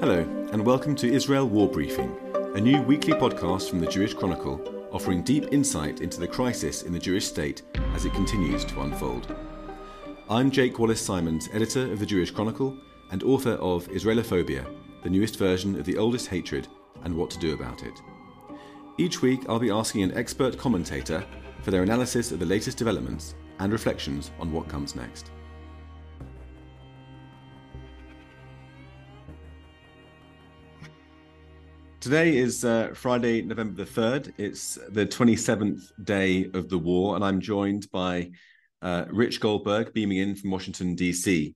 Hello, and welcome to Israel War Briefing, a new weekly podcast from the Jewish Chronicle, offering deep insight into the crisis in the Jewish state as it continues to unfold. I'm Jake Wallace Simons, editor of the Jewish Chronicle and author of Israelophobia, the newest version of The Oldest Hatred and What to Do About It. Each week, I'll be asking an expert commentator for their analysis of the latest developments and reflections on what comes next. Today is uh, Friday, November the 3rd. It's the 27th day of the war, and I'm joined by uh, Rich Goldberg, beaming in from Washington, D.C.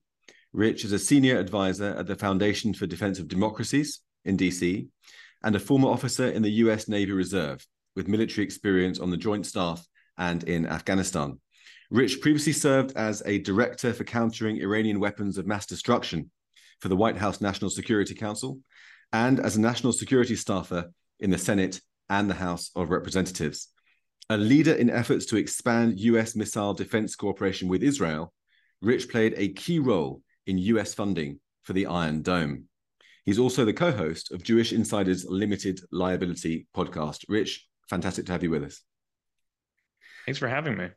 Rich is a senior advisor at the Foundation for Defense of Democracies in D.C. and a former officer in the U.S. Navy Reserve with military experience on the Joint Staff and in Afghanistan. Rich previously served as a director for countering Iranian weapons of mass destruction for the White House National Security Council and as a national security staffer in the Senate and the House of Representatives. A leader in efforts to expand US missile defense cooperation with Israel, Rich played a key role in US funding for the Iron Dome. He's also the co host of Jewish Insider's Limited Liability podcast. Rich, fantastic to have you with us. Thanks for having me.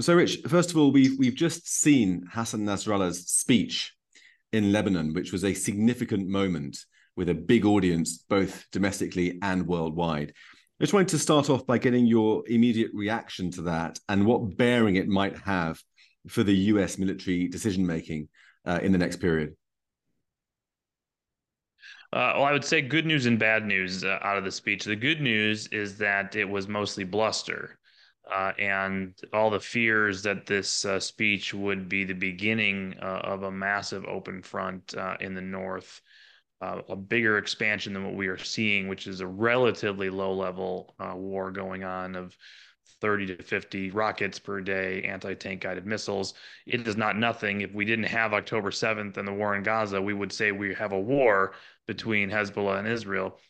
So, Rich, first of all, we've, we've just seen Hassan Nasrallah's speech in Lebanon, which was a significant moment with a big audience, both domestically and worldwide. I just wanted to start off by getting your immediate reaction to that and what bearing it might have for the US military decision making uh, in the next period. Uh, well, I would say good news and bad news uh, out of the speech. The good news is that it was mostly bluster. Uh, and all the fears that this uh, speech would be the beginning uh, of a massive open front uh, in the north uh, a bigger expansion than what we are seeing, which is a relatively low level uh, war going on of 30 to 50 rockets per day, anti tank guided missiles. It is not nothing. If we didn't have October 7th and the war in Gaza, we would say we have a war between Hezbollah and Israel.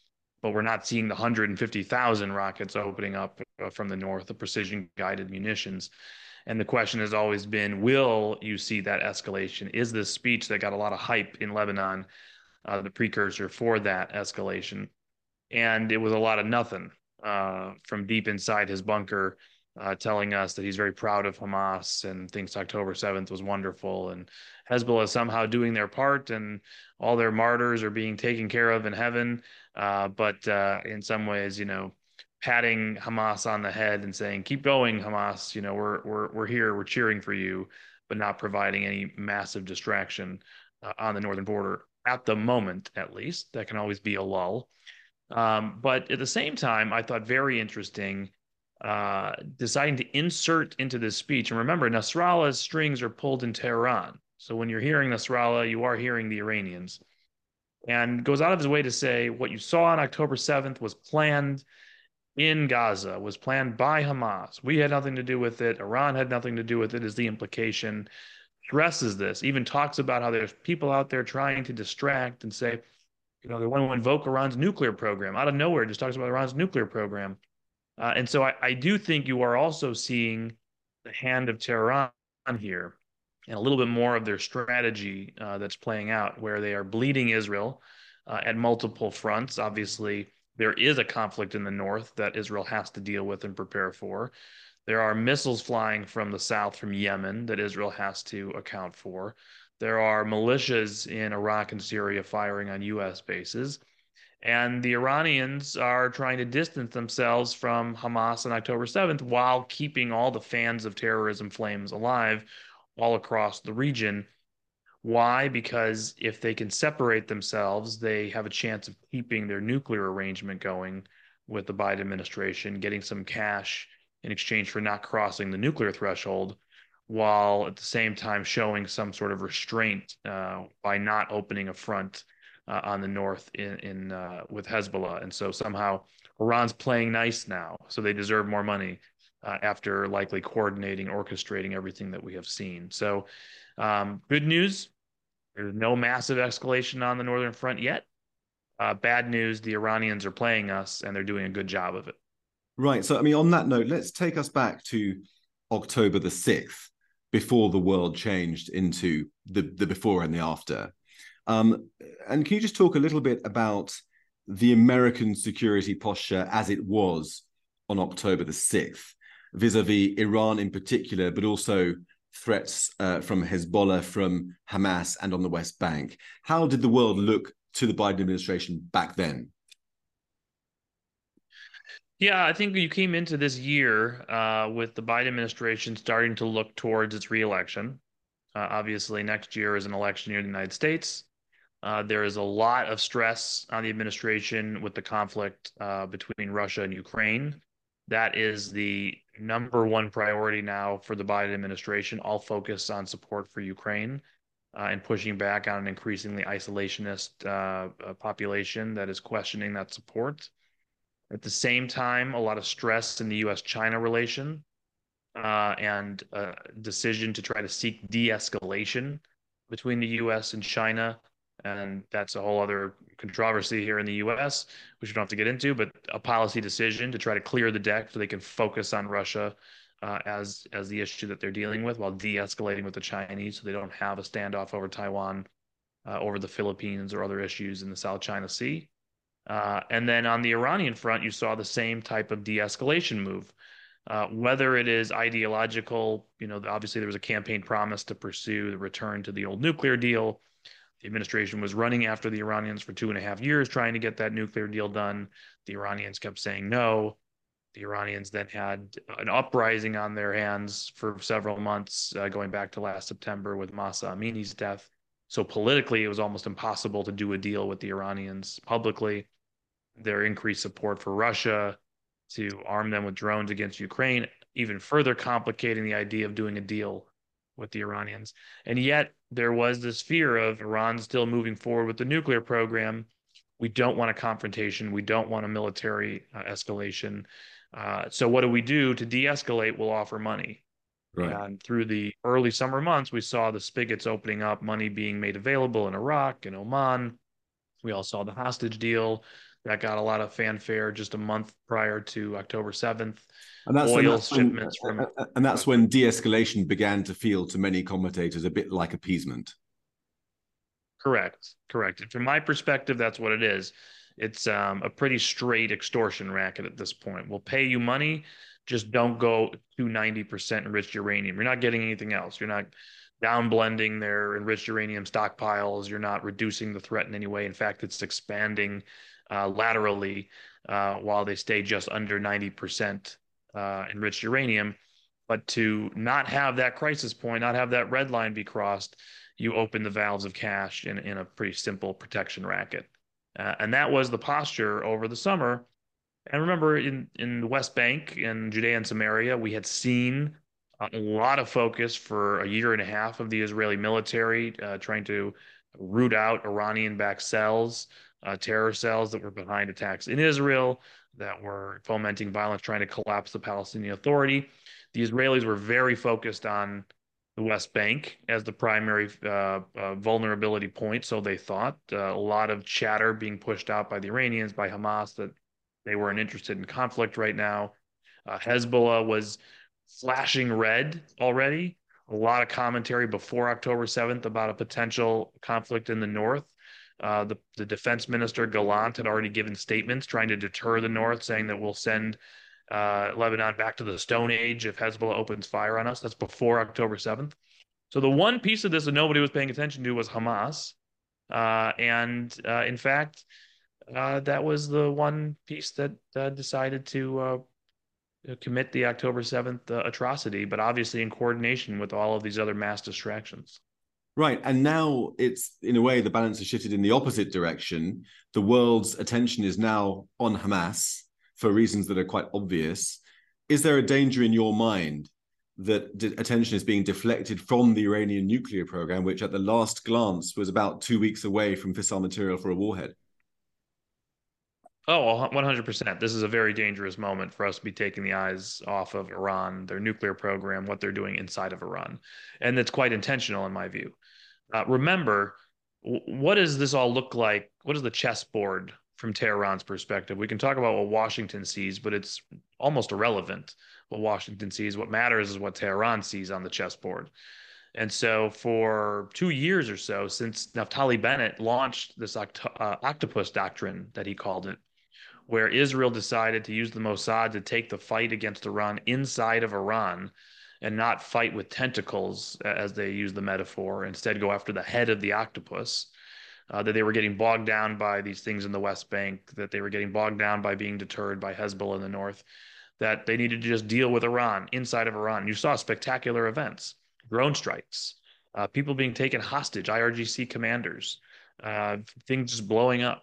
But we're not seeing the 150,000 rockets opening up uh, from the north, the precision guided munitions. And the question has always been will you see that escalation? Is this speech that got a lot of hype in Lebanon? uh, the precursor for that escalation. And it was a lot of nothing uh, from deep inside his bunker, uh, telling us that he's very proud of Hamas and thinks October 7th was wonderful. And Hezbollah is somehow doing their part and all their martyrs are being taken care of in heaven. Uh, but uh, in some ways, you know, patting Hamas on the head and saying, keep going, Hamas, you know, we're, we're, we're here, we're cheering for you, but not providing any massive distraction uh, on the northern border at the moment, at least. That can always be a lull. Um, but at the same time, I thought very interesting uh, deciding to insert into this speech. And remember, Nasrallah's strings are pulled in Tehran. So when you're hearing Nasrallah, you are hearing the Iranians. And goes out of his way to say what you saw on October 7th was planned in Gaza, was planned by Hamas. We had nothing to do with it. Iran had nothing to do with it, is the implication stresses this, even talks about how there's people out there trying to distract and say, you know, they want to invoke Iran's nuclear program out of nowhere, just talks about Iran's nuclear program. Uh, and so I, I do think you are also seeing the hand of Tehran here and a little bit more of their strategy uh, that's playing out, where they are bleeding Israel uh, at multiple fronts. Obviously, there is a conflict in the north that Israel has to deal with and prepare for. There are missiles flying from the south from Yemen that Israel has to account for. There are militias in Iraq and Syria firing on U.S. bases. And the Iranians are trying to distance themselves from Hamas on October 7th while keeping all the fans of terrorism flames alive all across the region. Why? Because if they can separate themselves, they have a chance of keeping their nuclear arrangement going with the Biden administration, getting some cash in exchange for not crossing the nuclear threshold, while at the same time showing some sort of restraint uh, by not opening a front uh, on the north in, in uh, with Hezbollah. And so somehow Iran's playing nice now, so they deserve more money uh, after likely coordinating, orchestrating everything that we have seen. So um, good news. There's no massive escalation on the northern front yet. Uh, bad news, the Iranians are playing us and they're doing a good job of it. Right. So, I mean, on that note, let's take us back to October the 6th, before the world changed into the, the before and the after. Um, and can you just talk a little bit about the American security posture as it was on October the 6th, vis a vis Iran in particular, but also threats uh, from Hezbollah, from Hamas, and on the West Bank? How did the world look to the Biden administration back then? Yeah, I think you came into this year uh, with the Biden administration starting to look towards its reelection. Uh, obviously, next year is an election year in the United States. Uh, there is a lot of stress on the administration with the conflict uh, between Russia and Ukraine. That is the number one priority now for the Biden administration, all focused on support for Ukraine uh, and pushing back on an increasingly isolationist uh, uh, population that is questioning that support. At the same time, a lot of stress in the US China relation uh, and a decision to try to seek de escalation between the US and China and that's a whole other controversy here in the U.S., which we don't have to get into, but a policy decision to try to clear the deck so they can focus on Russia uh, as as the issue that they're dealing with, while de-escalating with the Chinese, so they don't have a standoff over Taiwan, uh, over the Philippines, or other issues in the South China Sea. Uh, and then on the Iranian front, you saw the same type of de-escalation move. Uh, whether it is ideological, you know, obviously there was a campaign promise to pursue the return to the old nuclear deal the administration was running after the Iranians for two and a half years, trying to get that nuclear deal done. The Iranians kept saying no. The Iranians then had an uprising on their hands for several months, uh, going back to last September with Mahsa Amini's death. So politically, it was almost impossible to do a deal with the Iranians publicly. Their increased support for Russia to arm them with drones against Ukraine, even further complicating the idea of doing a deal with the Iranians. And yet there was this fear of Iran still moving forward with the nuclear program. We don't want a confrontation. We don't want a military uh, escalation. Uh, so what do we do to de-escalate? We'll offer money. Right. And through the early summer months, we saw the spigots opening up, money being made available in Iraq and Oman. We all saw the hostage deal that got a lot of fanfare just a month prior to October 7th and that's oil that's shipments when, from and that's when de-escalation began to feel to many commentators a bit like appeasement. Correct correct. And from my perspective that's what it is. It's um, a pretty straight extortion racket at this point. We'll pay you money just don't go to 90% enriched uranium. You're not getting anything else. You're not down blending their enriched uranium stockpiles. You're not reducing the threat in any way. In fact it's expanding uh, laterally uh, while they stay just under 90% uh, enriched uranium. But to not have that crisis point, not have that red line be crossed, you open the valves of cash in, in a pretty simple protection racket. Uh, and that was the posture over the summer. And remember, in, in the West Bank and Judea and Samaria, we had seen a lot of focus for a year and a half of the Israeli military uh, trying to root out Iranian backed cells, uh, terror cells that were behind attacks in Israel, that were fomenting violence, trying to collapse the Palestinian Authority. The Israelis were very focused on the West Bank as the primary uh, uh, vulnerability point, so they thought. Uh, a lot of chatter being pushed out by the Iranians, by Hamas, that they weren't interested in conflict right now. Uh, Hezbollah was flashing red already. A lot of commentary before October 7th about a potential conflict in the north. Uh, the, the defense minister Gallant had already given statements trying to deter the North, saying that we'll send uh, Lebanon back to the Stone Age if Hezbollah opens fire on us. That's before October 7th. So the one piece of this that nobody was paying attention to was Hamas. Uh, and uh, in fact, uh, that was the one piece that decided to commit the October 7th atrocity, but obviously in coordination with all of these other mass distractions. Right. And now it's, in a way, the balance has shifted in the opposite direction. The world's attention is now on Hamas for reasons that are quite obvious. Is there a danger in your mind that attention is being deflected from the Iranian nuclear program, which at the last glance was about two weeks away from fissile material for a warhead? Oh, 100%. This is a very dangerous moment for us to be taking the eyes off of Iran, their nuclear program, what they're doing inside of Iran. And it's quite intentional, in my view. Uh, remember, what does this all look like? What is the chessboard from Tehran's perspective? We can talk about what Washington sees, but it's almost irrelevant what Washington sees. What matters is what Tehran sees on the chessboard. And so, for two years or so, since Naftali Bennett launched this oct- uh, octopus doctrine that he called it, where Israel decided to use the Mossad to take the fight against Iran inside of Iran and not fight with tentacles, as they use the metaphor, instead go after the head of the octopus. Uh, that they were getting bogged down by these things in the West Bank, that they were getting bogged down by being deterred by Hezbollah in the north, that they needed to just deal with Iran inside of Iran. You saw spectacular events drone strikes, uh, people being taken hostage, IRGC commanders, uh, things just blowing up,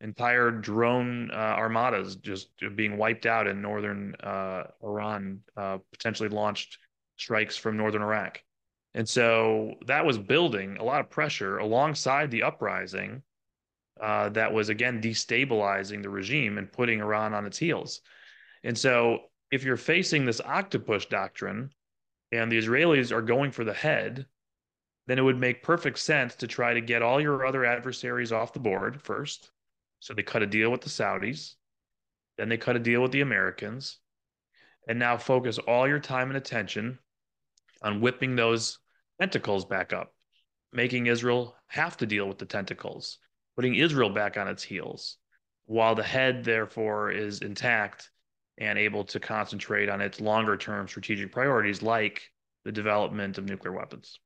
entire drone uh, armadas just being wiped out in northern uh, Iran, uh, potentially launched strikes from northern Iraq. And so that was building a lot of pressure alongside the uprising uh, that was, again, destabilizing the regime and putting Iran on its heels. And so if you're facing this octopus doctrine, and the Israelis are going for the head, then it would make perfect sense to try to get all your other adversaries off the board first. So they cut a deal with the Saudis, then they cut a deal with the Americans, and now focus all your time and attention on whipping those tentacles back up, making Israel have to deal with the tentacles, putting Israel back on its heels, while the head, therefore, is intact and able to concentrate on its longer term strategic priorities like the development of nuclear weapons.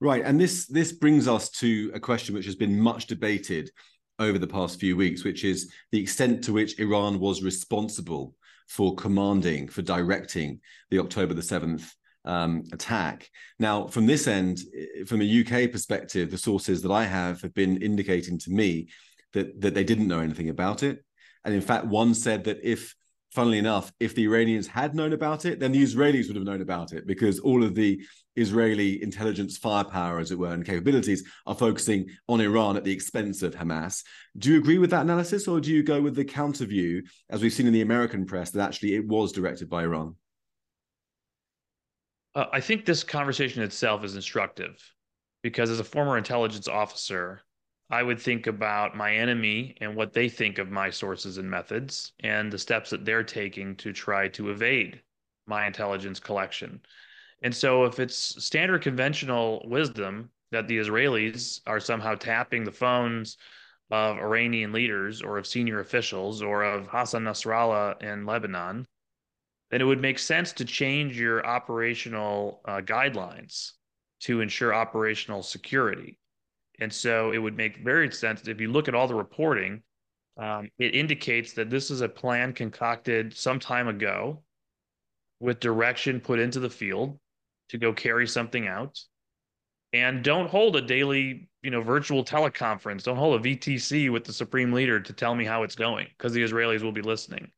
Right. And this this brings us to a question which has been much debated over the past few weeks, which is the extent to which Iran was responsible for commanding, for directing the October the 7th um, attack. Now, from this end, from a UK perspective, the sources that I have have been indicating to me that, that they didn't know anything about it. And in fact, one said that if funnily enough, if the Iranians had known about it, then the Israelis would have known about it because all of the Israeli intelligence firepower, as it were, and capabilities are focusing on Iran at the expense of Hamas. Do you agree with that analysis, or do you go with the counter view, as we've seen in the American press, that actually it was directed by Iran? Uh, I think this conversation itself is instructive because, as a former intelligence officer, I would think about my enemy and what they think of my sources and methods and the steps that they're taking to try to evade my intelligence collection. And so, if it's standard conventional wisdom that the Israelis are somehow tapping the phones of Iranian leaders or of senior officials or of Hassan Nasrallah in Lebanon, then it would make sense to change your operational uh, guidelines to ensure operational security. And so it would make very sense if you look at all the reporting, um, it indicates that this is a plan concocted some time ago with direction put into the field to go carry something out. And don't hold a daily, you know, virtual teleconference. Don't hold a VTC with the supreme leader to tell me how it's going because the Israelis will be listening.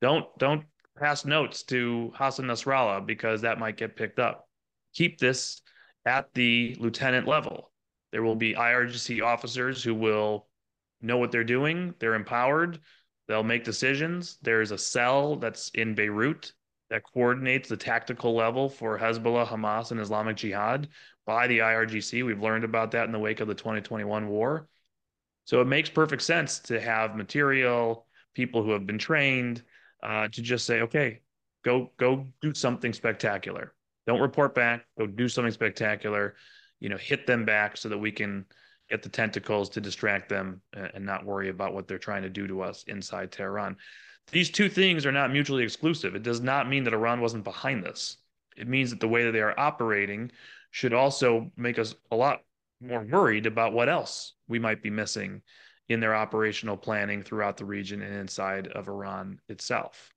Don't don't pass notes to Hassan Nasrallah because that might get picked up. Keep this at the lieutenant level there will be IRGC officers who will know what they're doing. They're empowered. They'll make decisions. There's a cell that's in Beirut that coordinates the tactical level for Hezbollah, Hamas, and Islamic Jihad by the IRGC. We've learned about that in the wake of the 2021 war. So it makes perfect sense to have material, people who have been trained, uh, to just say, okay, go go do something spectacular. Don't report back. Go do something spectacular you know, hit them back so that we can get the tentacles to distract them and not worry about what they're trying to do to us inside Tehran. These two things are not mutually exclusive. It does not mean that Iran wasn't behind this. It means that the way that they are operating should also make us a lot more worried about what else we might be missing in their operational planning throughout the region and inside of Iran itself.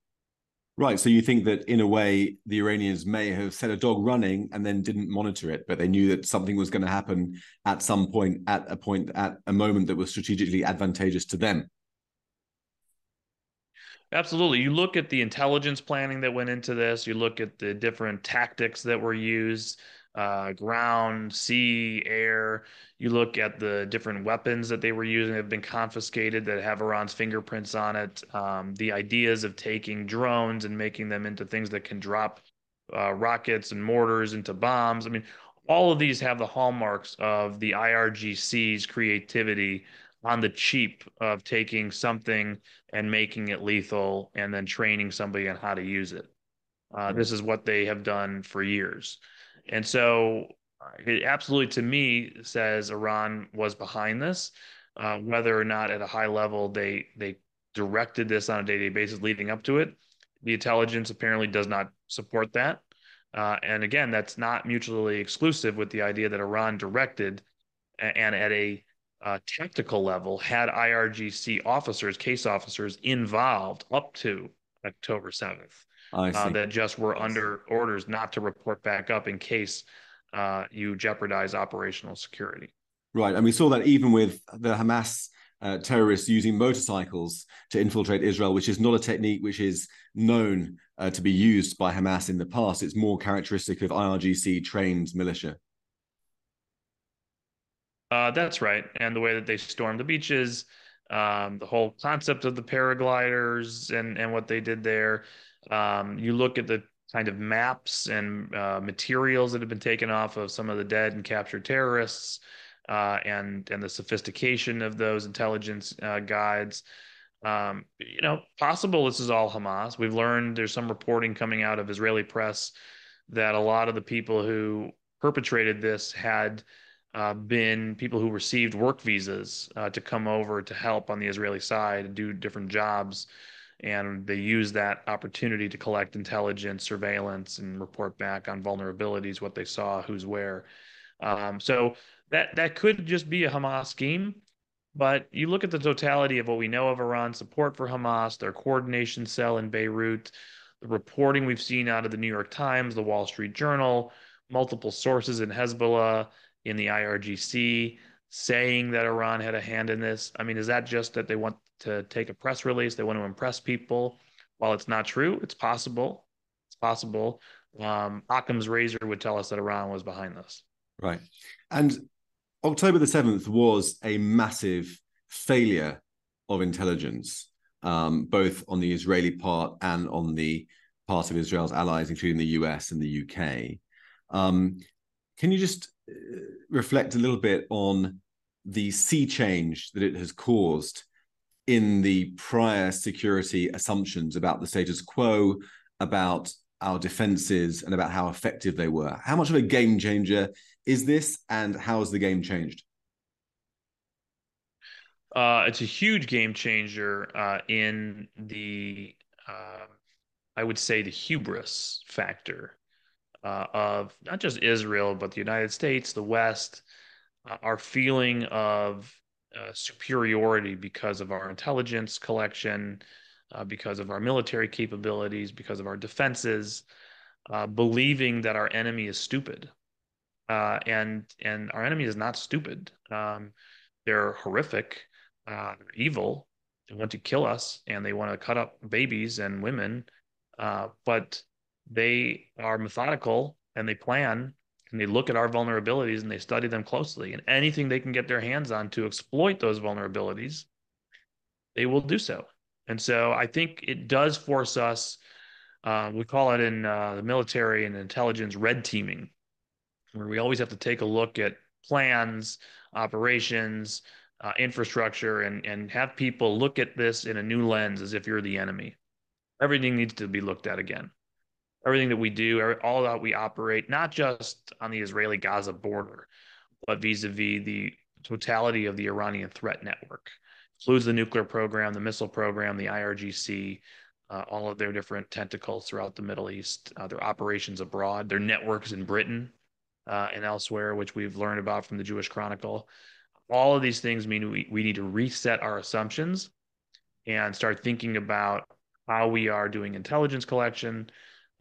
Right. So you think that in a way the Iranians may have set a dog running and then didn't monitor it, but they knew that something was going to happen at some point, at a point, at a moment that was strategically advantageous to them. Absolutely. You look at the intelligence planning that went into this, you look at the different tactics that were used uh, ground, sea, air. You look at the different weapons that they were using that have been confiscated that have Iran's fingerprints on it. Um, the ideas of taking drones and making them into things that can drop uh, rockets and mortars into bombs. I mean, all of these have the hallmarks of the IRGC's creativity on the cheap of taking something and making it lethal and then training somebody on how to use it. Uh, this is what they have done for years. And so it absolutely, to me, says Iran was behind this. Uh, whether or not at a high level they they directed this on a day-to-day basis leading up to it, the intelligence apparently does not support that. Uh, and again, that's not mutually exclusive with the idea that Iran directed and at a uh, tactical level had IRGC officers, case officers involved up to October 7th uh, that just were under orders not to report back up in case uh, you jeopardize operational security. Right. And we saw that even with the Hamas uh, terrorists using motorcycles to infiltrate Israel, which is not a technique which is known uh, to be used by Hamas in the past. It's more characteristic of IRGC trained militia. Uh, that's right. And the way that they stormed the beaches, um, the whole concept of the paragliders and, and what they did there. Um, you look at the kind of maps and uh, materials that have been taken off of some of the dead and captured terrorists uh, and and the sophistication of those intelligence uh, guides. Um, you know, possible this is all Hamas. We've learned there's some reporting coming out of Israeli press that a lot of the people who perpetrated this had uh, been people who received work visas uh, to come over to help on the Israeli side and do different jobs. And they use that opportunity to collect intelligence, surveillance, and report back on vulnerabilities, what they saw, who's where. Um, so that that could just be a Hamas scheme. But you look at the totality of what we know of Iran's support for Hamas, their coordination cell in Beirut, the reporting we've seen out of the New York Times, the Wall Street Journal, multiple sources in Hezbollah, in the IRGC, saying that Iran had a hand in this. I mean, is that just that they want to take a press release? They want to impress people? While it's not true, it's possible. It's possible. Um, Occam's razor would tell us that Iran was behind this. Right. And October the 7th was a massive failure of intelligence, um, both on the Israeli part and on the part of Israel's allies, including the US and the UK. Um, can you just uh, reflect a little bit on the sea change that it has caused in the prior security assumptions about the status quo, about our defenses, and about how effective they were? How much of a game changer is this, and how has the game changed? Uh, it's a huge game changer uh, in the, uh, I would say, the hubris factor uh, of not just Israel, but the United States, the West, uh, our feeling of uh, superiority because of our intelligence collection, because of our military capabilities, because of our defenses, believing that our enemy is stupid uh, and and our enemy is not stupid. Um, they're horrific, uh, they're evil. They want to kill us, and they want to cut up babies and women. Uh, but they are methodical, and they plan, and they look at our vulnerabilities, and they study them closely. And anything they can get their hands on to exploit those vulnerabilities, they will do so. And so I think it does force us. Uh, we call it in uh, the military and intelligence red teaming where we always have to take a look at plans, operations, uh, infrastructure, and and have people look at this in a new lens as if you're the enemy. Everything needs to be looked at again. Everything that we do, all that we operate, not just on the Israeli-Gaza border, but vis-a-vis the totality of the Iranian threat network. Includes the nuclear program, the missile program, the IRGC, uh, all of their different tentacles throughout the Middle East, uh, their operations abroad, their networks in Britain, uh, and elsewhere, which we've learned about from the Jewish Chronicle. All of these things mean we, we need to reset our assumptions and start thinking about how we are doing intelligence collection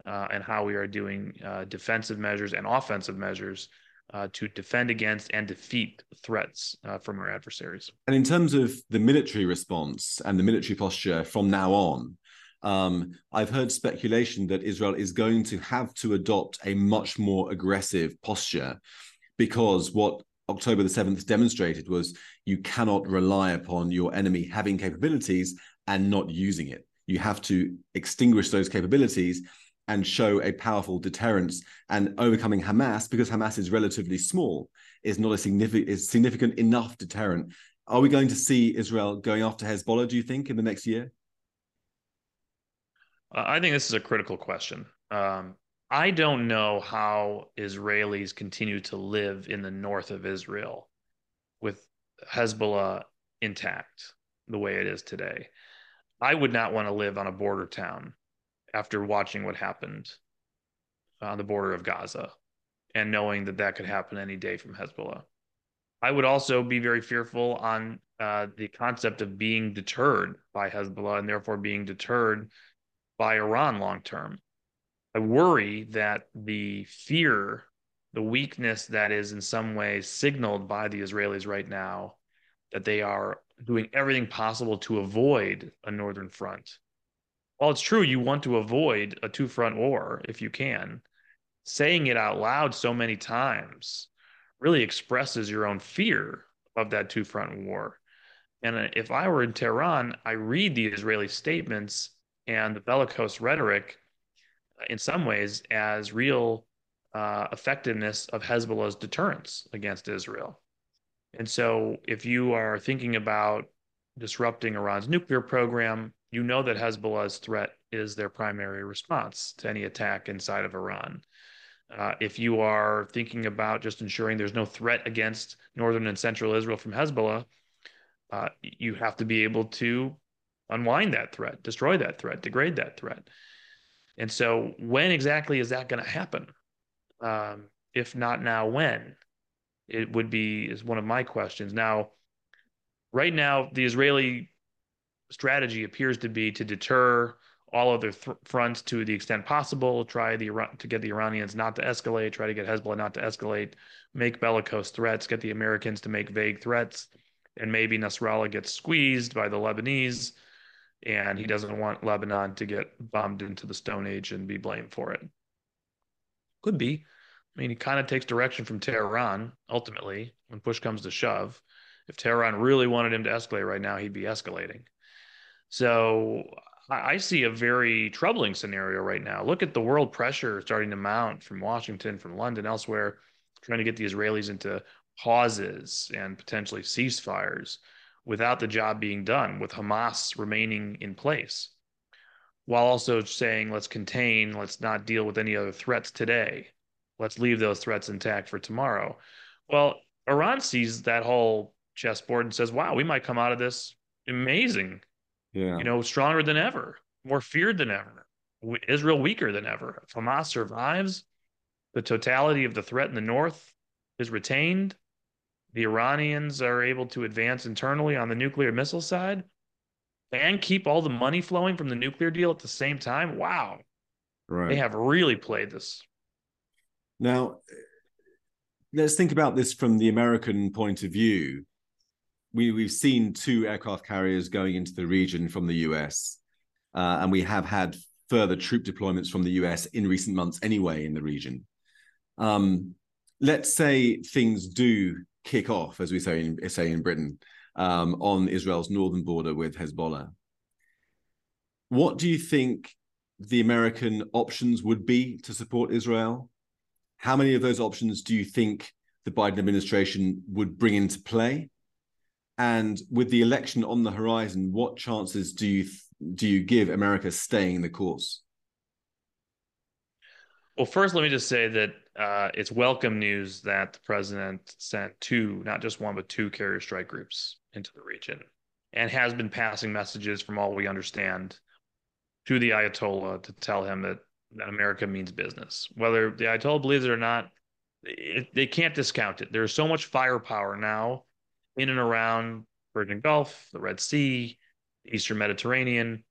uh, and how we are doing uh, defensive measures and offensive measures uh, to defend against and defeat threats uh, from our adversaries. And in terms of the military response and the military posture from now on, um, I've heard speculation that Israel is going to have to adopt a much more aggressive posture because what October the 7th demonstrated was you cannot rely upon your enemy having capabilities and not using it. You have to extinguish those capabilities and show a powerful deterrence and overcoming Hamas because Hamas is relatively small is not a significant is significant enough deterrent. Are we going to see Israel going after Hezbollah, do you think, in the next year? I think this is a critical question. Um, I don't know how Israelis continue to live in the north of Israel with Hezbollah intact the way it is today. I would not want to live on a border town after watching what happened on the border of Gaza and knowing that that could happen any day from Hezbollah. I would also be very fearful on uh, the concept of being deterred by Hezbollah and therefore being deterred by Iran long term. I worry that the fear, the weakness that is in some ways signaled by the Israelis right now, that they are doing everything possible to avoid a northern front. While it's true you want to avoid a two front war if you can, saying it out loud so many times really expresses your own fear of that two front war. And if I were in Tehran, I read the Israeli statements and the bellicose rhetoric in some ways as real uh, effectiveness of Hezbollah's deterrence against Israel. And so, if you are thinking about disrupting Iran's nuclear program, you know that Hezbollah's threat is their primary response to any attack inside of Iran. Uh, if you are thinking about just ensuring there's no threat against northern and central Israel from Hezbollah, uh, you have to be able to unwind that threat, destroy that threat, degrade that threat. And so, when exactly is that going to happen? Um, if not now, when? It would be is one of my questions. Now, right now, the Israeli strategy appears to be to deter all other th- fronts to the extent possible. Try the to get the Iranians not to escalate. Try to get Hezbollah not to escalate. Make bellicose threats. Get the Americans to make vague threats. And maybe Nasrallah gets squeezed by the Lebanese and he doesn't want Lebanon to get bombed into the Stone Age and be blamed for it. Could be. I mean, he kind of takes direction from Tehran ultimately when push comes to shove. If Tehran really wanted him to escalate right now, he'd be escalating. So I see a very troubling scenario right now. Look at the world pressure starting to mount from Washington, from London, elsewhere, trying to get the Israelis into pauses and potentially ceasefires without the job being done, with Hamas remaining in place, while also saying, let's contain, let's not deal with any other threats today. Let's leave those threats intact for tomorrow. Well, Iran sees that whole chessboard and says, wow, we might come out of this amazing. Yeah. You know, stronger than ever, more feared than ever, Israel weaker than ever. If Hamas survives, the totality of the threat in the north is retained the Iranians are able to advance internally on the nuclear missile side and keep all the money flowing from the nuclear deal at the same time. Wow. Right. They have really played this. Now, let's think about this from the American point of view. We, we've seen two aircraft carriers going into the region from the US, uh, and we have had further troop deployments from the US in recent months anyway in the region. Um, let's say things do kick off, as we say in say in Britain, um, on Israel's northern border with Hezbollah. What do you think the American options would be to support Israel? How many of those options do you think the Biden administration would bring into play? And with the election on the horizon, what chances do you do you give America staying the course? Well, first, let me just say that uh, it's welcome news that the president sent two, not just one, but two carrier strike groups into the region and has been passing messages from all we understand to the Ayatollah to tell him that, that America means business. Whether the Ayatollah believes it or not, it, they can't discount it. There's so much firepower now in and around Persian Gulf, the Red Sea, the Eastern Mediterranean.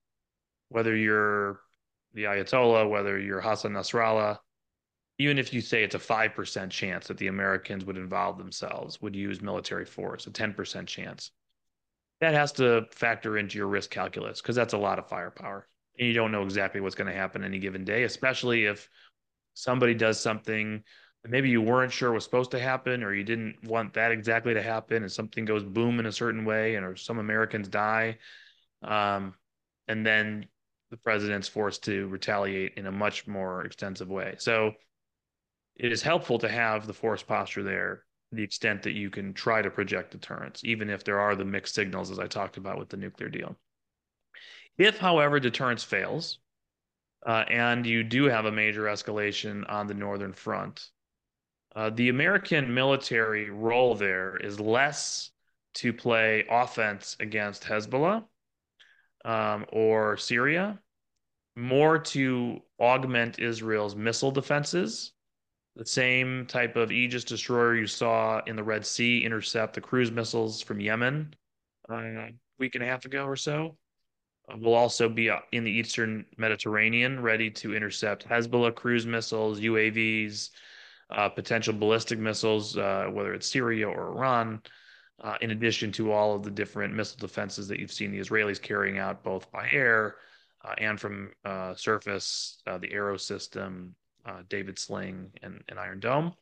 Whether you're the Ayatollah, whether you're Hassan Nasrallah, even if you say it's a 5% chance that the Americans would involve themselves, would use military force, a 10% chance, that has to factor into your risk calculus because that's a lot of firepower. And you don't know exactly what's going to happen any given day, especially if somebody does something maybe you weren't sure was supposed to happen or you didn't want that exactly to happen and something goes boom in a certain way and or some Americans die. Um, and then the president's forced to retaliate in a much more extensive way. So it is helpful to have the force posture there the extent that you can try to project deterrence, even if there are the mixed signals, as I talked about with the nuclear deal. If, however, deterrence fails, uh, and you do have a major escalation on the northern front. Uh, the American military role there is less to play offense against Hezbollah um, or Syria, more to augment Israel's missile defenses. The same type of Aegis destroyer you saw in the Red Sea intercept the cruise missiles from Yemen uh, a week and a half ago or so. Uh, will also be uh, in the eastern Mediterranean, ready to intercept Hezbollah cruise missiles, UAVs, uh, potential ballistic missiles, uh, whether it's Syria or Iran, uh, in addition to all of the different missile defenses that you've seen the Israelis carrying out both by air uh, and from surface, the Arrow system, David's Sling, and, and Iron Dome.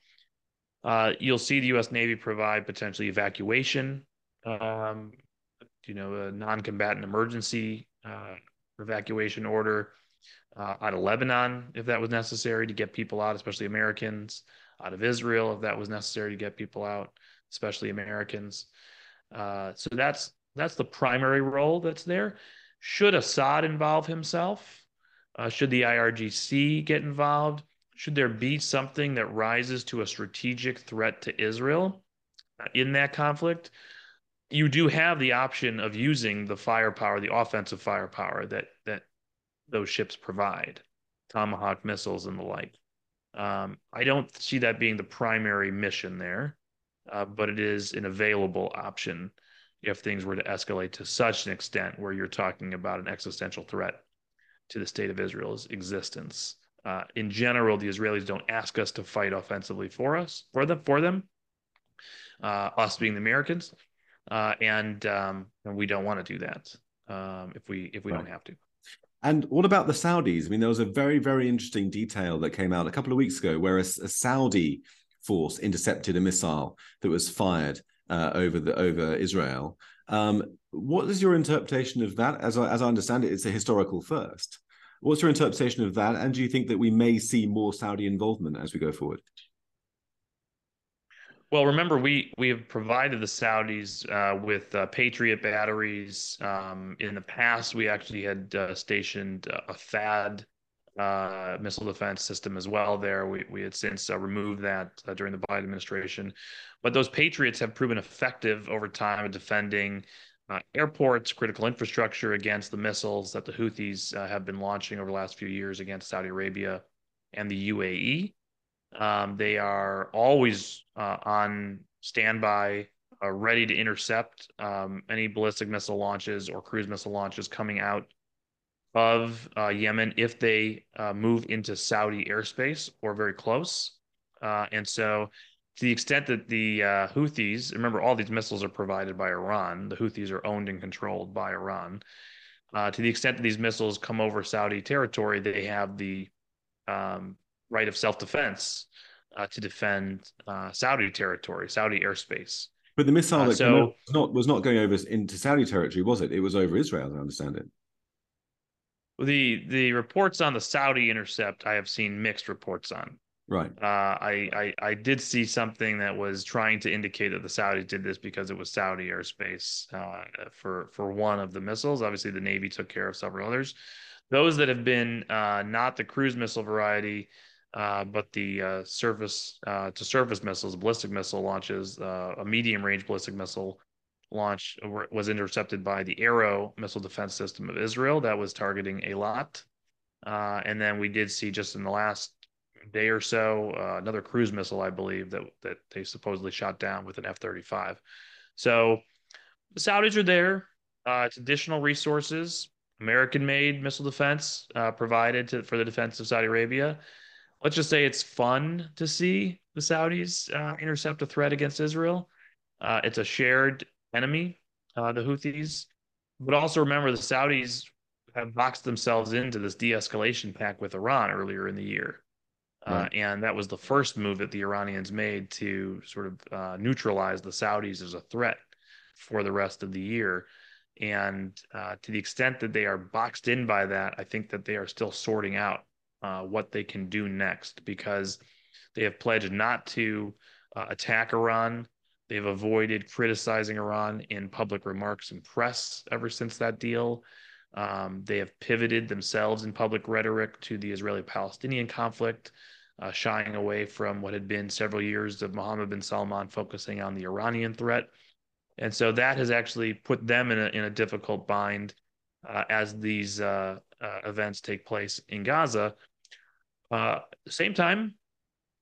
you'll see the U.S. Navy provide potentially evacuation um, you know, a non-combatant emergency uh, evacuation order uh, out of Lebanon if that was necessary to get people out, especially Americans, out of Israel if that was necessary to get people out, especially Americans. Uh, so that's that's the primary role that's there. Should Assad involve himself? Uh, should the IRGC get involved? Should there be something that rises to a strategic threat to Israel uh, in that conflict? you do have the option of using the firepower, the offensive firepower that that those ships provide, Tomahawk missiles and the like. Um, I don't see that being the primary mission there, uh, but it is an available option if things were to escalate to such an extent where you're talking about an existential threat to the state of Israel's existence. Uh, in general, the Israelis don't ask us to fight offensively for us, for them, for them. Uh, us being the Americans, uh, and um, and we don't want to do that um, if we if we right. don't have to. And what about the Saudis? I mean, there was a very very interesting detail that came out a couple of weeks ago, where a, a Saudi force intercepted a missile that was fired uh, over the over Israel. Um, what is your interpretation of that? As I, as I understand it, it's a historical first. What's your interpretation of that? And do you think that we may see more Saudi involvement as we go forward? Well, remember we we have provided the Saudis uh, with uh, Patriot batteries. Um, in the past, we actually had uh, stationed a THAAD uh, missile defense system as well. There, we we had since uh, removed that uh, during the Biden administration, but those Patriots have proven effective over time at defending. airports, critical infrastructure against the missiles that the Houthis have been launching over the last few years against Saudi Arabia and the UAE. Um, they are always uh, on standby, uh, ready to intercept um, any ballistic missile launches or cruise missile launches coming out of uh, Yemen if they uh, move into Saudi airspace or very close. Uh, and so, to the extent that the uh, Houthis, remember, all these missiles are provided by Iran, the Houthis are owned and controlled by Iran. to the extent that these missiles come over Saudi territory, they have the um, right of self defense uh, to defend uh, Saudi territory, Saudi airspace. But the missile uh, that so, was not was not going over into Saudi territory, was it? It was over Israel, I understand it. The the reports on the Saudi intercept, I have seen mixed reports on. Right. Uh, I, I I did see something that was trying to indicate that the Saudis did this because it was Saudi airspace uh, for for one of the missiles. Obviously, the Navy took care of several others. Those that have been uh, not the cruise missile variety, uh, but the uh, surface uh, to surface missiles, ballistic missile launches, uh, a medium range ballistic missile launch was intercepted by the Arrow missile defense system of Israel that was targeting Eilat. Uh, and then we did see just in the last day or so another cruise missile, I believe, that that they supposedly shot down with an F thirty five. So the Saudis are there. it's additional resources, American made missile defense provided to, for the defense of Saudi Arabia let's just say it's fun to see the Saudis uh, intercept a threat against Israel. Uh, it's a shared enemy, uh, the Houthis. But also remember, the Saudis have boxed themselves into this de escalation pact with Iran earlier in the year. Uh, right. and that was the first move that the Iranians made to sort of uh, neutralize the Saudis as a threat for the rest of the year. And uh, to the extent that they are boxed in by that, I think that they are still sorting out uh, what they can do next because they have pledged not to uh, attack Iran. They've avoided criticizing Iran in public remarks and press ever since that deal Um, they have pivoted themselves in public rhetoric to the Israeli Palestinian conflict, uh, shying away from what had been several years of Mohammed bin Salman focusing on the Iranian threat. And so that has actually put them in a, in a difficult bind uh, as these uh, events take place in Gaza. Uh, same time,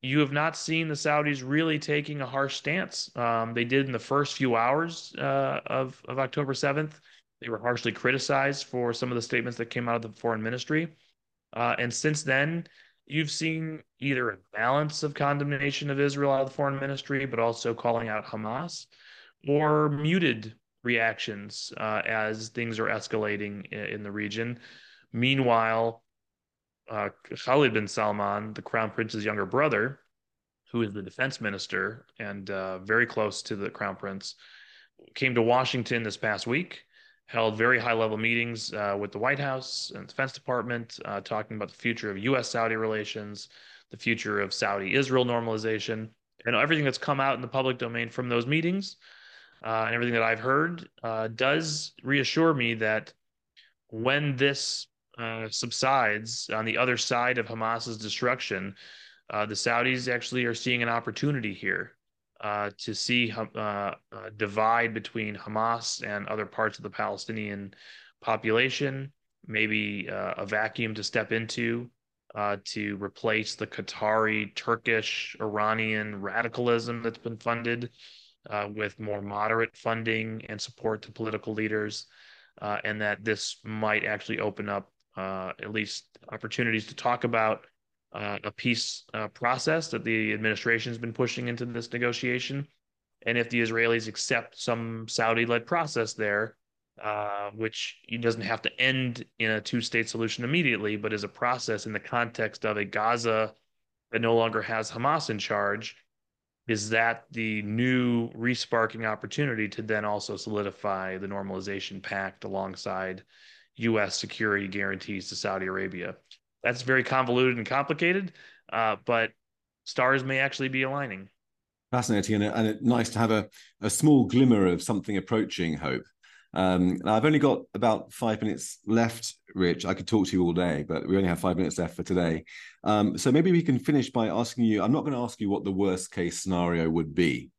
you have not seen the Saudis really taking a harsh stance. Um, they did in the first few hours uh, of, of October 7th. They were harshly criticized for some of the statements that came out of the foreign ministry. Uh, and since then, you've seen either a balance of condemnation of Israel out of the foreign ministry, but also calling out Hamas, or muted reactions uh, as things are escalating in, in the region. Meanwhile, uh, Khalid bin Salman, the crown prince's younger brother, who is the defense minister and uh, very close to the crown prince, came to Washington this past week, held very high level meetings uh, with the White House and Defense Department, uh, talking about the future of U.S. Saudi relations, the future of Saudi Israel normalization, and everything that's come out in the public domain from those meetings. Uh, and everything that I've heard uh, does reassure me that when this uh, subsides on the other side of Hamas's destruction, uh, the Saudis actually are seeing an opportunity here uh, to see a uh, divide between Hamas and other parts of the Palestinian population, maybe uh, a vacuum to step into to replace the Qatari, Turkish, Iranian radicalism that's been funded with more moderate funding and support to political leaders. Uh, and that this might actually open up uh, at least opportunities to talk about uh, a peace uh, process that the administration has been pushing into this negotiation. And if the Israelis accept some Saudi led process there, uh, which doesn't have to end in a two state solution immediately, but is a process in the context of a Gaza that no longer has Hamas in charge, is that the new resparking opportunity to then also solidify the normalization pact alongside U.S. security guarantees to Saudi Arabia. That's very convoluted and complicated, uh, but stars may actually be aligning. Fascinating and, and nice to have a, a small glimmer of something approaching hope. Um, I've only got about five minutes left, Rich. I could talk to you all day, but we only have five minutes left for today. Um, so maybe we can finish by asking you. I'm not going to ask you what the worst case scenario would be,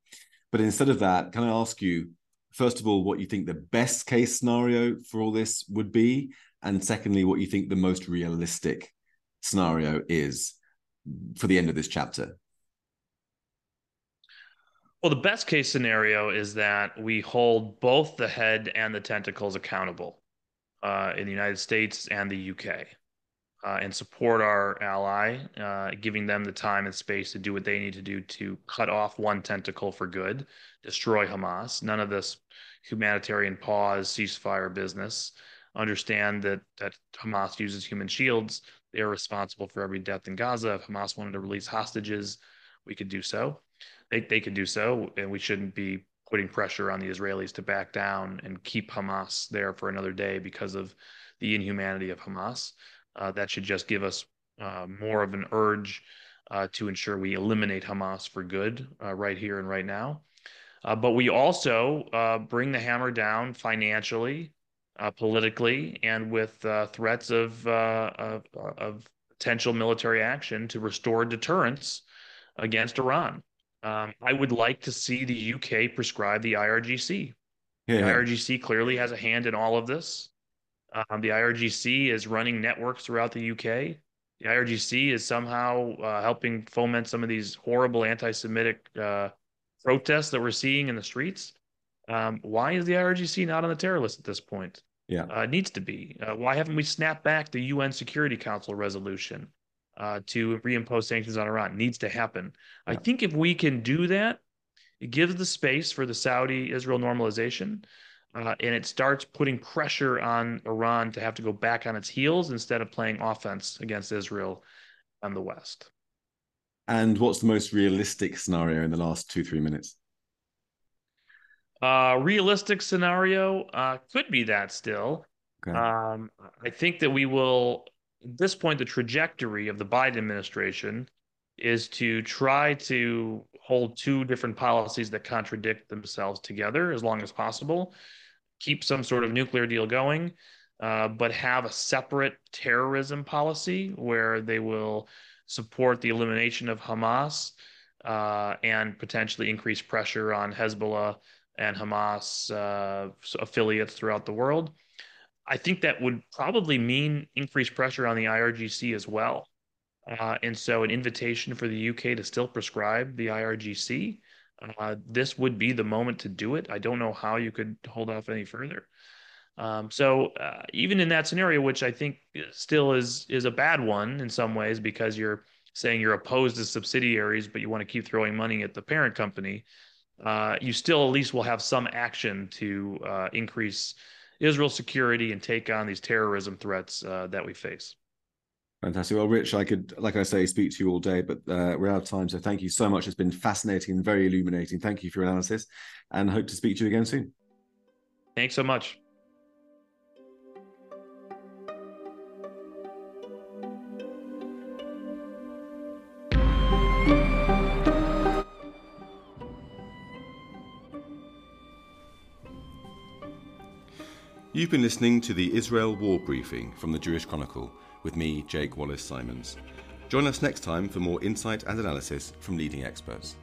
but instead of that, can I ask you first of all, what you think the best case scenario for all this would be, and secondly, what you think the most realistic scenario is for the end of this chapter. Well, the best case scenario is that we hold both the head and the tentacles accountable uh, in the United States and the UK. Uh, and support our ally, uh, giving them the time and space to do what they need to do to cut off one tentacle for good, destroy Hamas. None of this humanitarian pause, ceasefire business. Understand that that Hamas uses human shields. They are responsible for every death in Gaza. If Hamas wanted to release hostages, we could do so. They they could do so, and we shouldn't be putting pressure on the Israelis to back down and keep Hamas there for another day because of the inhumanity of Hamas. Uh, that should just give us uh, more of an urge uh, to ensure we eliminate Hamas for good uh, right here and right now. Uh, but we also uh, bring the hammer down financially, politically, and with threats of, of, of potential military action to restore deterrence against Iran. Um, I would like to see the UK prescribe the IRGC. Yeah, the IRGC clearly has a hand in all of this. Um, the IRGC is running networks throughout the UK. The IRGC is somehow uh, helping foment some of these horrible anti-Semitic uh, protests that we're seeing in the streets. Um, why is the IRGC not on the terror list at this point? Yeah, uh, it needs to be. Uh, why haven't we snapped back the UN Security Council resolution uh, to reimpose sanctions on Iran? It needs to happen. Yeah. I think if we can do that, it gives the space for the Saudi-Israel normalization uh, and it starts putting pressure on Iran to have to go back on its heels instead of playing offense against Israel and the West. And what's the most realistic scenario in the last two, three minutes? Uh, realistic scenario uh, could be that still. Okay. Um, I think that we will, at this point, the trajectory of the Biden administration is to try to hold two different policies that contradict themselves together as long as possible keep some sort of nuclear deal going, uh, but have a separate terrorism policy where they will support the elimination of Hamas uh, and potentially increase pressure on Hezbollah and Hamas uh, affiliates throughout the world. I think that would probably mean increased pressure on the IRGC as well. Uh, and so, an invitation for the UK to still prescribe the IRGC, uh, this would be the moment to do it. I don't know how you could hold off any further. Um, so, uh, even in that scenario, which I think still is is a bad one in some ways, because you're saying you're opposed to subsidiaries, but you want to keep throwing money at the parent company, uh, you still at least will have some action to uh, increase Israel's security and take on these terrorism threats uh, that we face. Fantastic. Well, Rich, I could, like I say, speak to you all day, but uh, we're out of time. So thank you so much. It's been fascinating and very illuminating. Thank you for your analysis and hope to speak to you again soon. Thanks so much. You've been listening to the Israel War Briefing from the Jewish Chronicle with me, Jake Wallace Simons. Join us next time for more insight and analysis from leading experts.